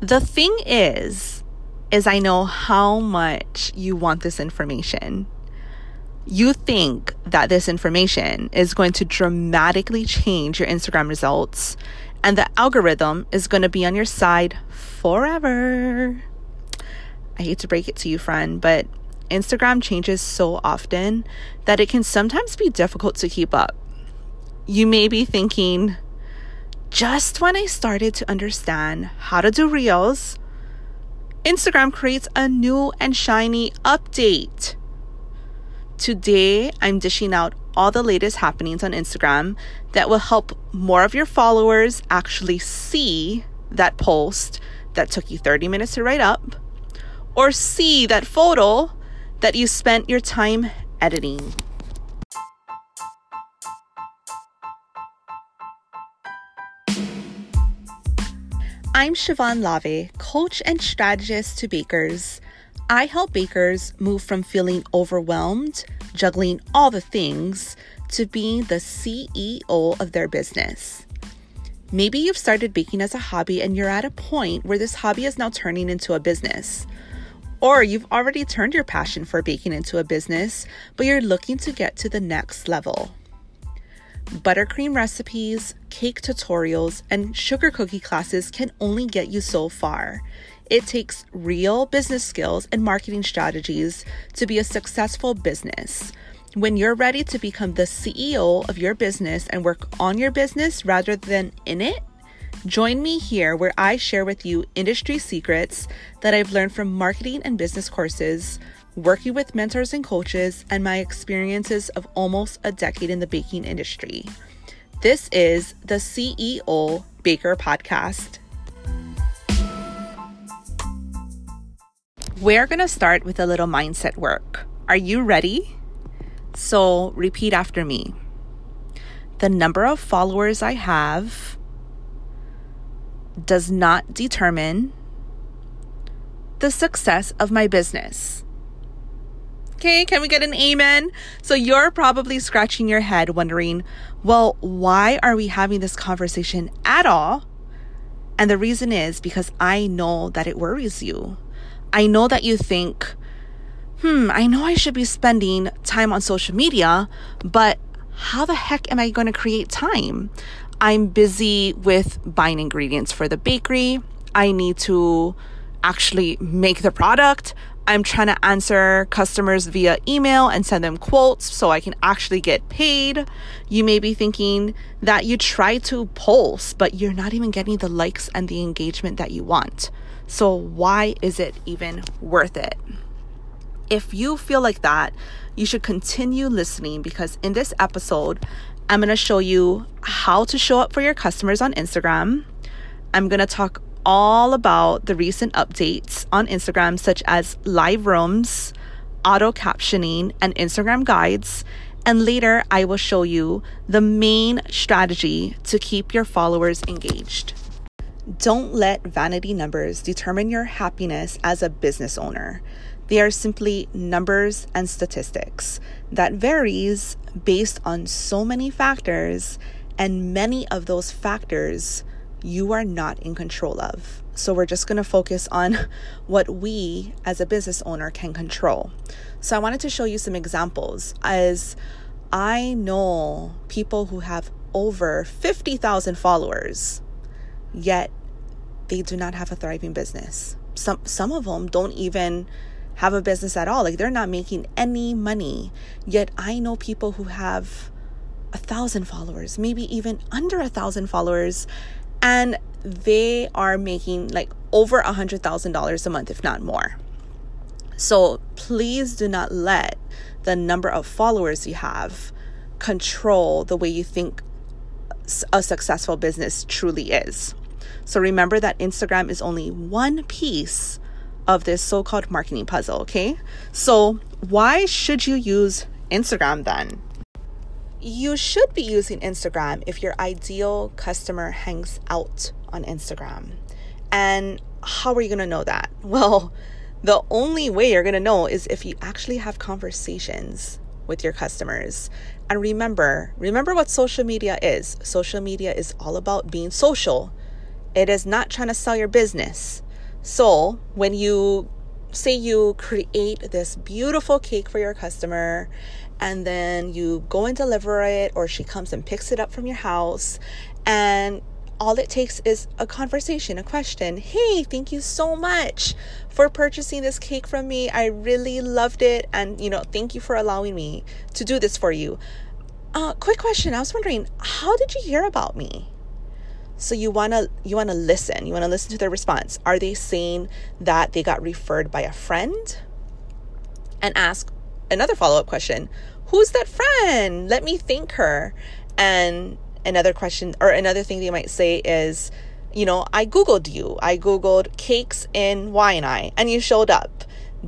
The thing is, is I know how much you want this information. You think that this information is going to dramatically change your Instagram results and the algorithm is going to be on your side forever. I hate to break it to you, friend, but Instagram changes so often that it can sometimes be difficult to keep up. You may be thinking, just when I started to understand how to do reels, Instagram creates a new and shiny update. Today, I'm dishing out all the latest happenings on Instagram that will help more of your followers actually see that post that took you 30 minutes to write up or see that photo that you spent your time editing. I'm Siobhan Lave, coach and strategist to bakers. I help bakers move from feeling overwhelmed, juggling all the things, to being the CEO of their business. Maybe you've started baking as a hobby and you're at a point where this hobby is now turning into a business. Or you've already turned your passion for baking into a business, but you're looking to get to the next level. Buttercream recipes, cake tutorials, and sugar cookie classes can only get you so far. It takes real business skills and marketing strategies to be a successful business. When you're ready to become the CEO of your business and work on your business rather than in it, Join me here where I share with you industry secrets that I've learned from marketing and business courses, working with mentors and coaches, and my experiences of almost a decade in the baking industry. This is the CEO Baker Podcast. We're going to start with a little mindset work. Are you ready? So, repeat after me. The number of followers I have does not determine the success of my business. Okay, can we get an amen? So you're probably scratching your head wondering, well, why are we having this conversation at all? And the reason is because I know that it worries you. I know that you think, hmm, I know I should be spending time on social media, but how the heck am I going to create time? I'm busy with buying ingredients for the bakery. I need to actually make the product. I'm trying to answer customers via email and send them quotes so I can actually get paid. You may be thinking that you try to post, but you're not even getting the likes and the engagement that you want. So, why is it even worth it? If you feel like that, you should continue listening because in this episode, I'm going to show you how to show up for your customers on Instagram. I'm going to talk all about the recent updates on Instagram, such as live rooms, auto captioning, and Instagram guides. And later, I will show you the main strategy to keep your followers engaged. Don't let vanity numbers determine your happiness as a business owner. They are simply numbers and statistics that varies based on so many factors, and many of those factors you are not in control of. So, we're just going to focus on what we as a business owner can control. So, I wanted to show you some examples as I know people who have over 50,000 followers, yet they do not have a thriving business. Some, some of them don't even have a business at all. Like they're not making any money. Yet I know people who have a thousand followers, maybe even under a thousand followers, and they are making like over a hundred thousand dollars a month, if not more. So please do not let the number of followers you have control the way you think a successful business truly is. So remember that Instagram is only one piece of this so called marketing puzzle, okay? So, why should you use Instagram then? You should be using Instagram if your ideal customer hangs out on Instagram. And how are you going to know that? Well, the only way you're going to know is if you actually have conversations with your customers. And remember, remember what social media is. Social media is all about being social. It is not trying to sell your business. So, when you say you create this beautiful cake for your customer and then you go and deliver it or she comes and picks it up from your house and all it takes is a conversation, a question. Hey, thank you so much for purchasing this cake from me. I really loved it. And, you know, thank you for allowing me to do this for you. Uh, quick question. I was wondering, how did you hear about me? So you want to you want to listen. You want to listen to their response. Are they saying that they got referred by a friend? And ask another follow-up question. Who's that friend? Let me thank her. And another question or another thing they might say is, you know, I googled you. I googled cakes in Waianae and you showed up.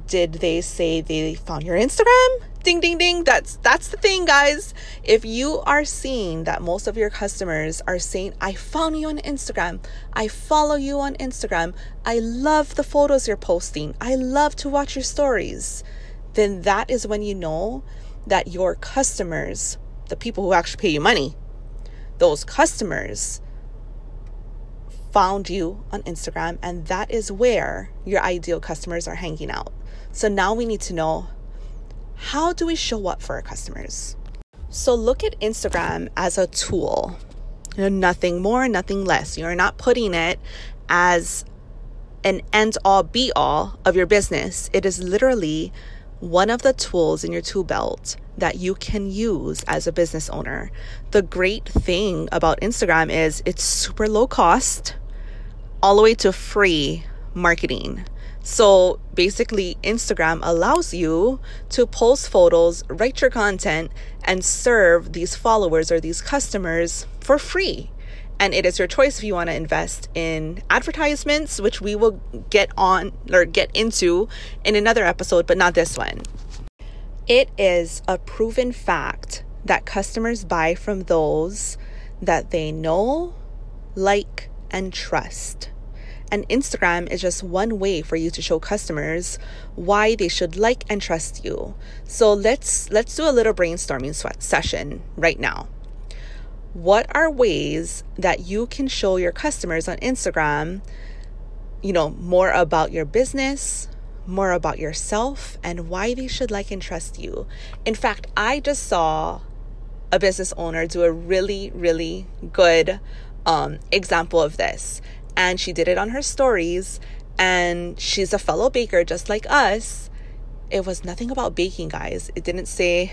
Did they say they found your Instagram? ding ding ding that's that's the thing guys if you are seeing that most of your customers are saying i found you on instagram i follow you on instagram i love the photos you're posting i love to watch your stories then that is when you know that your customers the people who actually pay you money those customers found you on instagram and that is where your ideal customers are hanging out so now we need to know how do we show up for our customers? So look at Instagram as a tool. You know, nothing more, nothing less. You're not putting it as an end all be all of your business. It is literally one of the tools in your tool belt that you can use as a business owner. The great thing about Instagram is it's super low cost, all the way to free marketing. So basically, Instagram allows you to post photos, write your content, and serve these followers or these customers for free. And it is your choice if you want to invest in advertisements, which we will get on or get into in another episode, but not this one. It is a proven fact that customers buy from those that they know, like, and trust. And Instagram is just one way for you to show customers why they should like and trust you. So let's let's do a little brainstorming sweat session right now. What are ways that you can show your customers on Instagram, you know, more about your business, more about yourself and why they should like and trust you. In fact, I just saw a business owner do a really, really good um, example of this. And she did it on her stories. And she's a fellow baker just like us. It was nothing about baking guys. It didn't say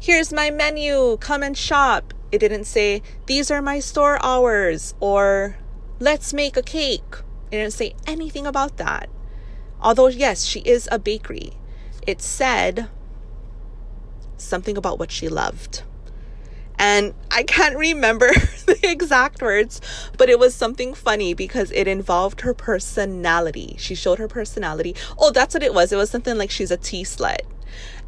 here's my menu. Come and shop it didn't say these are my store hours or let's make a cake it didn't say anything about that although yes she is a bakery it said something about what she loved and I can't remember the exact words, but it was something funny because it involved her personality. She showed her personality. Oh, that's what it was. It was something like she's a tea slut.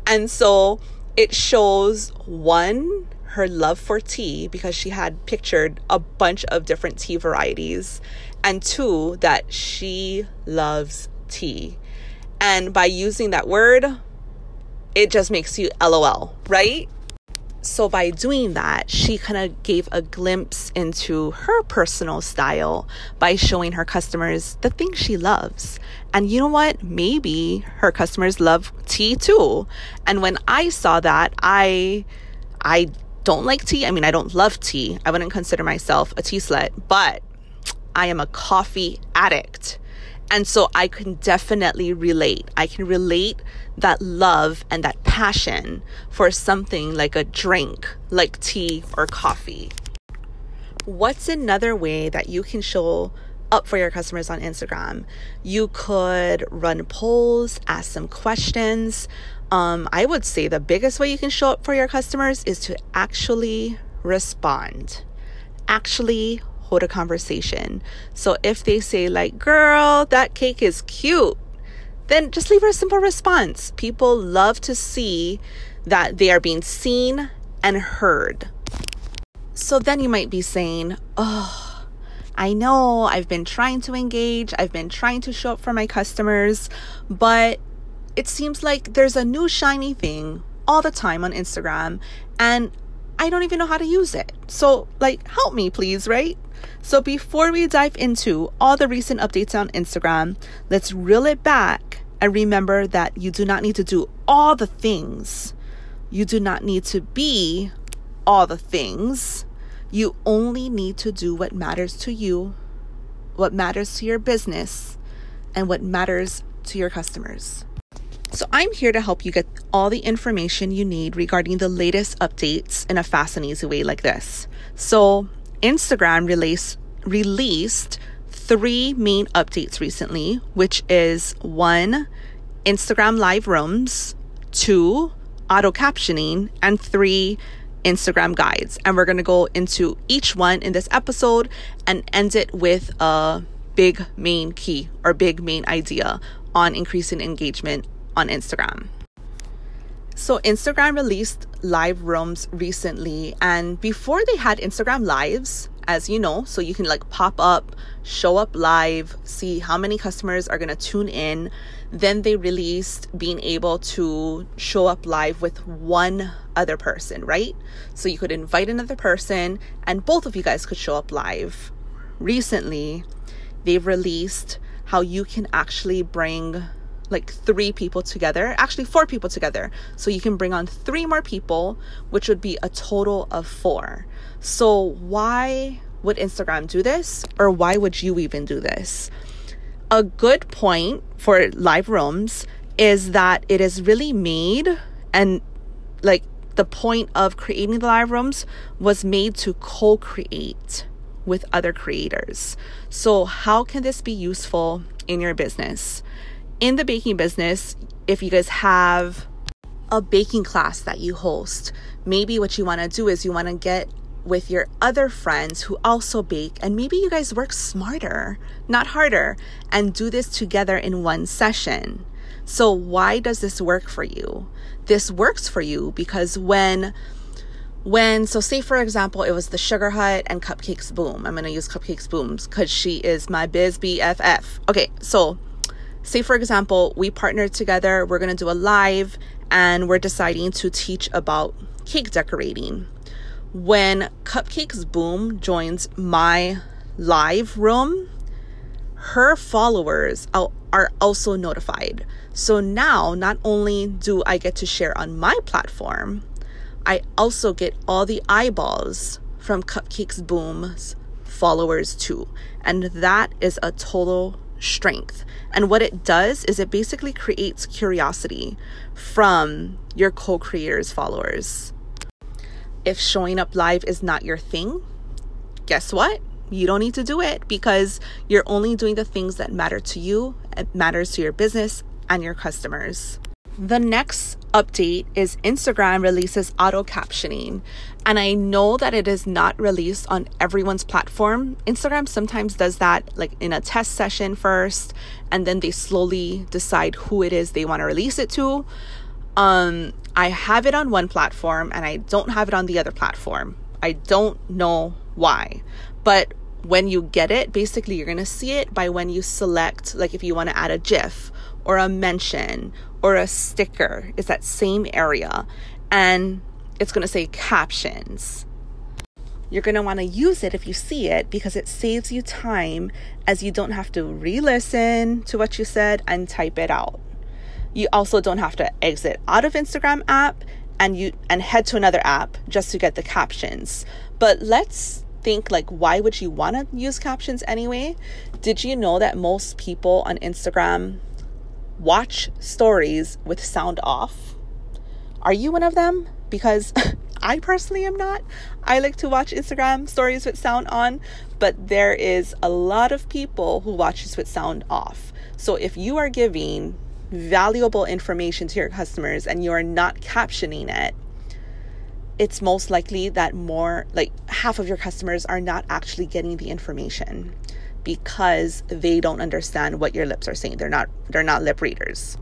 And so it shows one, her love for tea because she had pictured a bunch of different tea varieties, and two, that she loves tea. And by using that word, it just makes you LOL, right? so by doing that, she kind of gave a glimpse into her personal style by showing her customers the things she loves. And you know what? Maybe her customers love tea too. And when I saw that, I I don't like tea. I mean, I don't love tea. I wouldn't consider myself a tea slut, but I am a coffee addict. And so I can definitely relate. I can relate that love and that passion for something like a drink, like tea or coffee. What's another way that you can show up for your customers on Instagram? You could run polls, ask some questions. Um, I would say the biggest way you can show up for your customers is to actually respond. Actually hold a conversation. So if they say, like, girl, that cake is cute, then just leave her a simple response. People love to see that they are being seen and heard. So then you might be saying, oh, I know I've been trying to engage, I've been trying to show up for my customers, but it seems like there's a new shiny thing all the time on Instagram and I don't even know how to use it. So, like, help me, please, right? So before we dive into all the recent updates on Instagram, let's reel it back and remember that you do not need to do all the things. You do not need to be all the things. You only need to do what matters to you, what matters to your business, and what matters to your customers. So, I'm here to help you get all the information you need regarding the latest updates in a fast and easy way like this. So, Instagram release, released three main updates recently, which is one, Instagram live rooms, two, auto captioning, and three, Instagram guides. And we're going to go into each one in this episode and end it with a big main key or big main idea on increasing engagement on Instagram. So, Instagram released live rooms recently, and before they had Instagram lives, as you know, so you can like pop up, show up live, see how many customers are going to tune in. Then they released being able to show up live with one other person, right? So you could invite another person, and both of you guys could show up live. Recently, they've released how you can actually bring like three people together, actually, four people together. So you can bring on three more people, which would be a total of four. So, why would Instagram do this? Or why would you even do this? A good point for live rooms is that it is really made and like the point of creating the live rooms was made to co create with other creators. So, how can this be useful in your business? In the baking business, if you guys have a baking class that you host, maybe what you want to do is you want to get with your other friends who also bake, and maybe you guys work smarter, not harder, and do this together in one session. So, why does this work for you? This works for you because when when so say for example it was the sugar hut and cupcakes boom i'm going to use cupcakes booms because she is my biz bff okay so say for example we partnered together we're going to do a live and we're deciding to teach about cake decorating. When cupcakes boom joins my live room her followers are also notified. So now not only do i get to share on my platform i also get all the eyeballs from cupcakes boom's followers too. And that is a total strength. And what it does is it basically creates curiosity from your co creators' followers. If showing up live is not your thing, guess what? You don't need to do it because you're only doing the things that matter to you, it matters to your business and your customers. The next update is Instagram releases auto captioning. And I know that it is not released on everyone's platform. Instagram sometimes does that like in a test session first, and then they slowly decide who it is they want to release it to. Um, I have it on one platform and I don't have it on the other platform. I don't know why. But when you get it, basically you're going to see it by when you select, like if you want to add a GIF or a mention or a sticker is that same area and it's going to say captions. You're going to want to use it if you see it because it saves you time as you don't have to re listen to what you said and type it out. You also don't have to exit out of Instagram app and you and head to another app just to get the captions. But let's think like why would you want to use captions anyway? Did you know that most people on Instagram watch stories with sound off. Are you one of them? Because I personally am not. I like to watch Instagram stories with sound on, but there is a lot of people who watches with sound off. So if you are giving valuable information to your customers and you are not captioning it, it's most likely that more like half of your customers are not actually getting the information because they don't understand what your lips are saying. They're not they're not lip readers.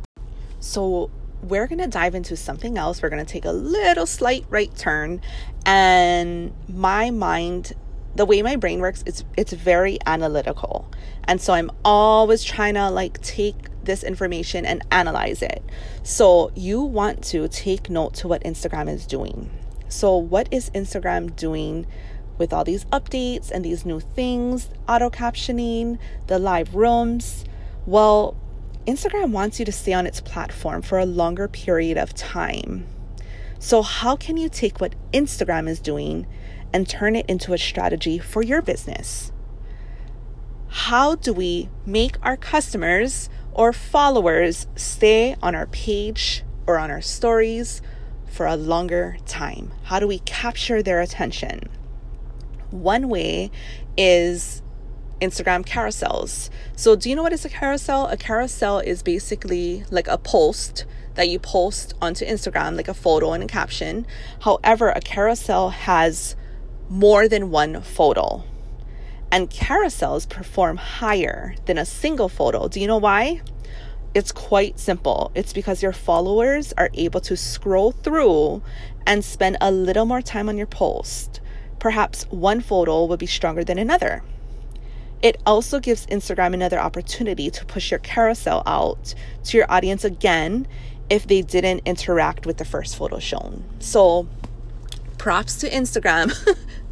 So we're going to dive into something else. We're going to take a little slight right turn and my mind the way my brain works it's it's very analytical. And so I'm always trying to like take this information and analyze it. So you want to take note to what Instagram is doing. So what is Instagram doing with all these updates and these new things, auto captioning, the live rooms, well, Instagram wants you to stay on its platform for a longer period of time. So, how can you take what Instagram is doing and turn it into a strategy for your business? How do we make our customers or followers stay on our page or on our stories for a longer time? How do we capture their attention? One way is Instagram carousels. So, do you know what is a carousel? A carousel is basically like a post that you post onto Instagram, like a photo and a caption. However, a carousel has more than one photo. And carousels perform higher than a single photo. Do you know why? It's quite simple. It's because your followers are able to scroll through and spend a little more time on your post. Perhaps one photo would be stronger than another. It also gives Instagram another opportunity to push your carousel out to your audience again if they didn't interact with the first photo shown. So, props to Instagram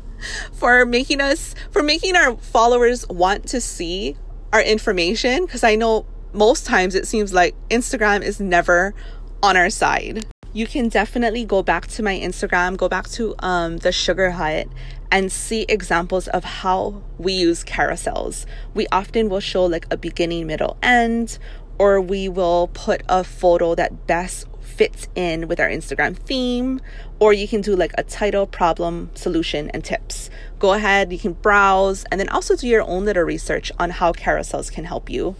for making us for making our followers want to see our information because I know most times it seems like Instagram is never on our side. You can definitely go back to my Instagram, go back to um, the Sugar Hut, and see examples of how we use carousels. We often will show like a beginning, middle, end, or we will put a photo that best fits in with our Instagram theme, or you can do like a title, problem, solution, and tips. Go ahead, you can browse, and then also do your own little research on how carousels can help you.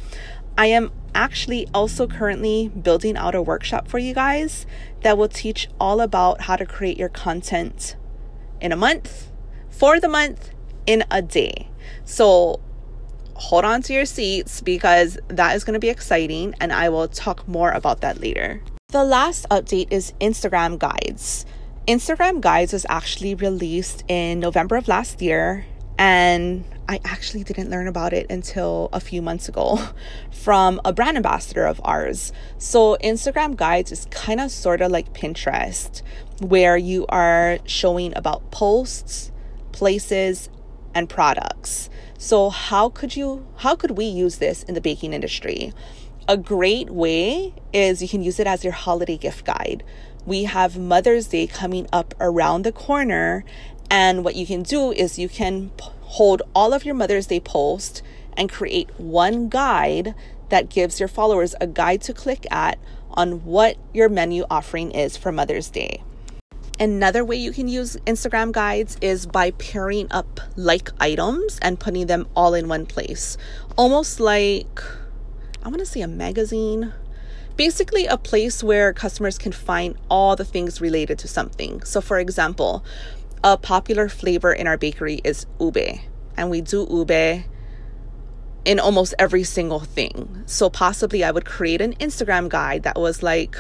I am actually also currently building out a workshop for you guys that will teach all about how to create your content in a month, for the month, in a day. So hold on to your seats because that is going to be exciting and I will talk more about that later. The last update is Instagram Guides. Instagram Guides was actually released in November of last year and I actually didn't learn about it until a few months ago from a brand ambassador of ours. So, Instagram Guides is kind of sort of like Pinterest, where you are showing about posts, places, and products. So, how could you how could we use this in the baking industry? A great way is you can use it as your holiday gift guide. We have Mother's Day coming up around the corner and what you can do is you can hold all of your Mother's Day posts and create one guide that gives your followers a guide to click at on what your menu offering is for Mother's Day. Another way you can use Instagram guides is by pairing up like items and putting them all in one place. Almost like, I want to say a magazine. Basically, a place where customers can find all the things related to something. So, for example, a popular flavor in our bakery is ube, and we do ube in almost every single thing. So possibly I would create an Instagram guide that was like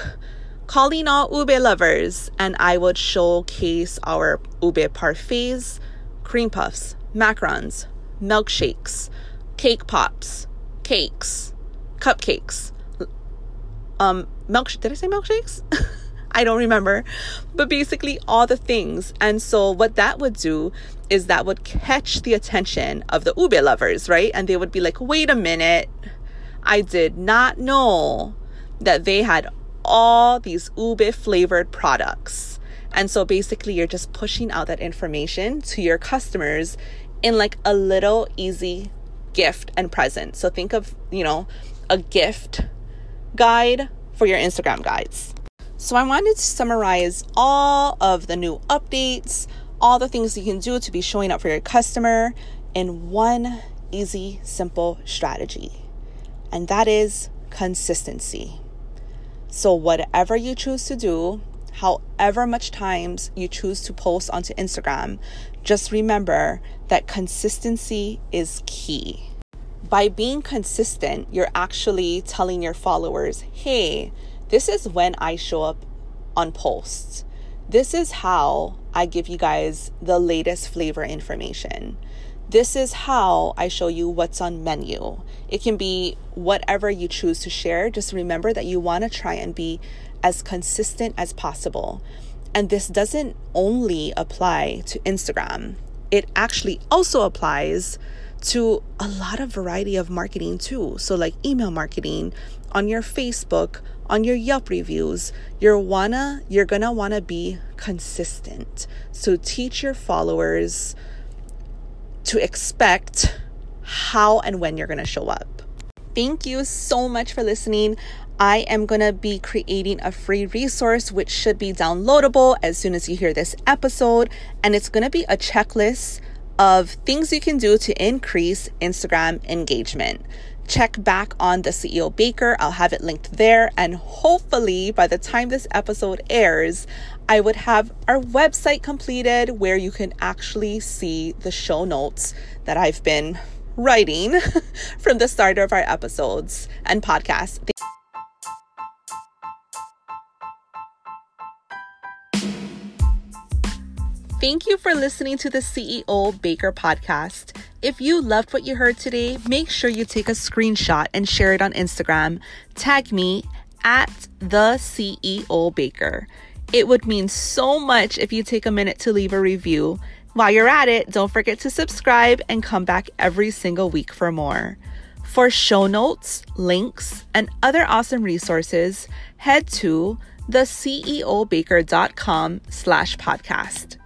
calling all ube lovers, and I would showcase our ube parfaits, cream puffs, macarons, milkshakes, cake pops, cakes, cupcakes, um, milk. Did I say milkshakes? I don't remember, but basically all the things. And so what that would do is that would catch the attention of the ube lovers, right? And they would be like, wait a minute, I did not know that they had all these ube flavored products. And so basically, you're just pushing out that information to your customers in like a little easy gift and present. So think of, you know, a gift guide for your Instagram guides. So, I wanted to summarize all of the new updates, all the things you can do to be showing up for your customer in one easy, simple strategy, and that is consistency. So, whatever you choose to do, however much times you choose to post onto Instagram, just remember that consistency is key. By being consistent, you're actually telling your followers, hey, this is when I show up on posts. This is how I give you guys the latest flavor information. This is how I show you what's on menu. It can be whatever you choose to share. Just remember that you want to try and be as consistent as possible. And this doesn't only apply to Instagram. it actually also applies to a lot of variety of marketing too. So like email marketing on your Facebook, on your Yelp reviews, you're wanna you're gonna wanna be consistent. So teach your followers to expect how and when you're gonna show up. Thank you so much for listening. I am going to be creating a free resource which should be downloadable as soon as you hear this episode. And it's going to be a checklist of things you can do to increase Instagram engagement. Check back on the CEO Baker. I'll have it linked there. And hopefully, by the time this episode airs, I would have our website completed where you can actually see the show notes that I've been writing from the start of our episodes and podcasts. Thank you for listening to the CEO Baker podcast. If you loved what you heard today, make sure you take a screenshot and share it on Instagram. Tag me at the CEO Baker. It would mean so much if you take a minute to leave a review. While you're at it, don't forget to subscribe and come back every single week for more. For show notes, links, and other awesome resources, head to theceobaker.com slash podcast.